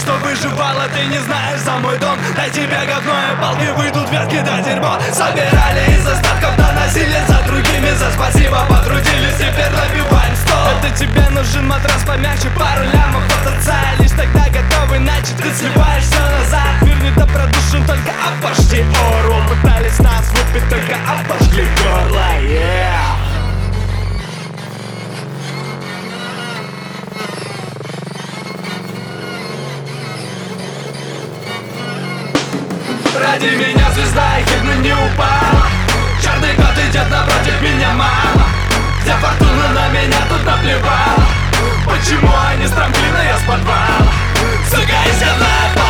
что выживала, ты не знаешь за мой дом. Тебе говно и палки выйдут ветки да дерьмо Собирали из остатков, доносили за другими. За спасибо потрудились, теперь набиваем стол. Это тебе нужен матрас помягче, пару лямов от отца Лишь тогда готов, иначе ты сливаешь все назад. Мир не добродушен, только обожди ору Пытались нас выпить, только обожгли горло, yeah Ради меня звезда и хидно не упала. Черный кот идет напротив меня, мама. Где фортуна на меня тут наплевала. Почему они с трамплина, я с подвала. Сука, из говна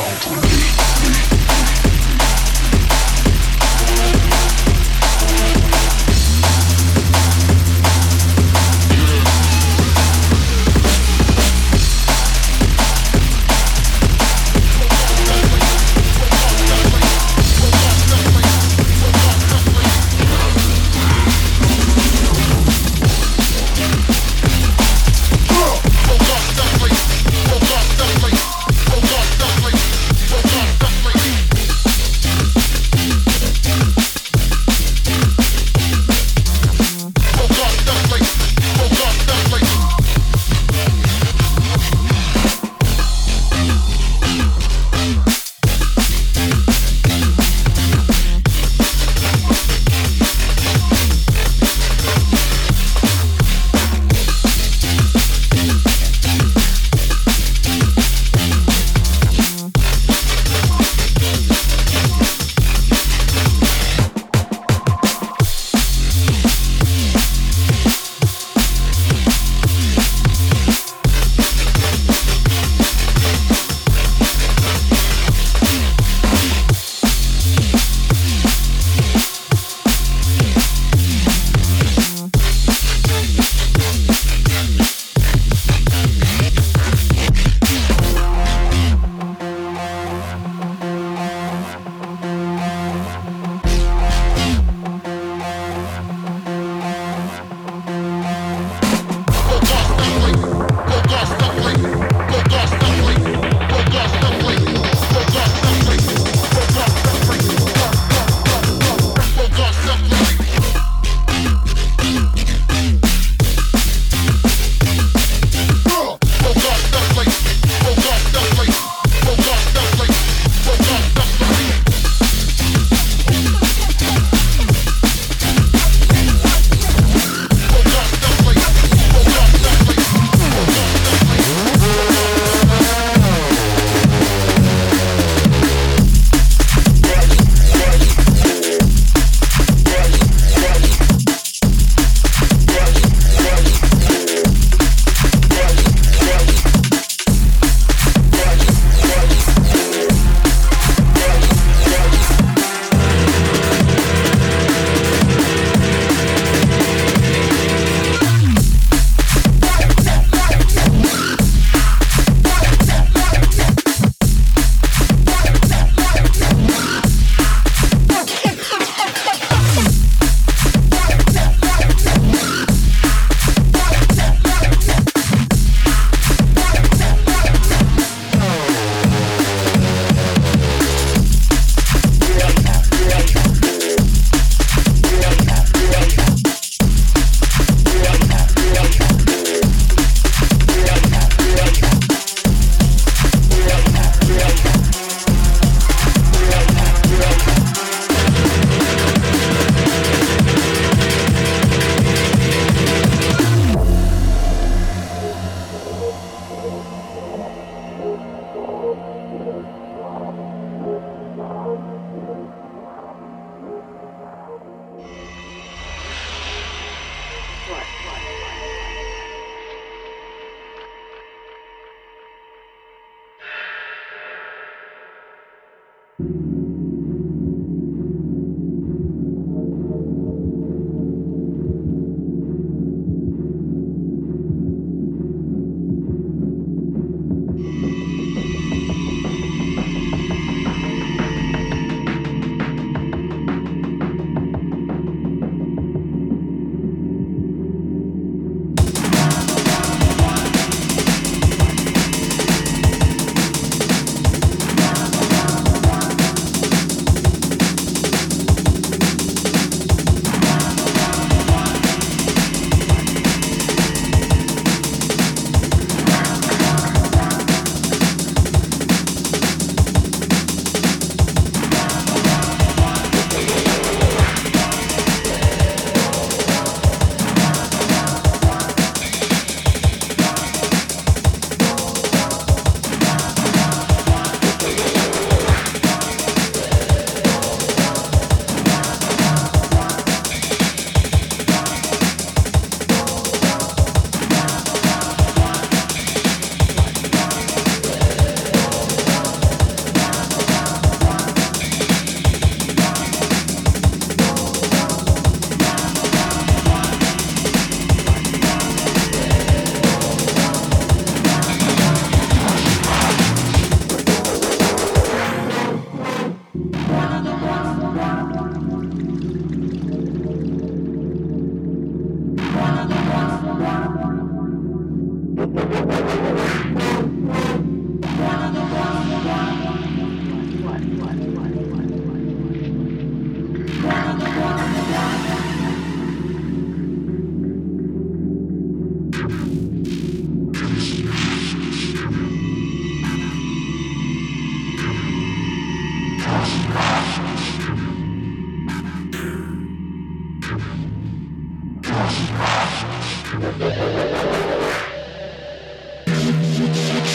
down to me.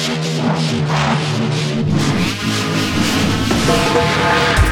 Thank you.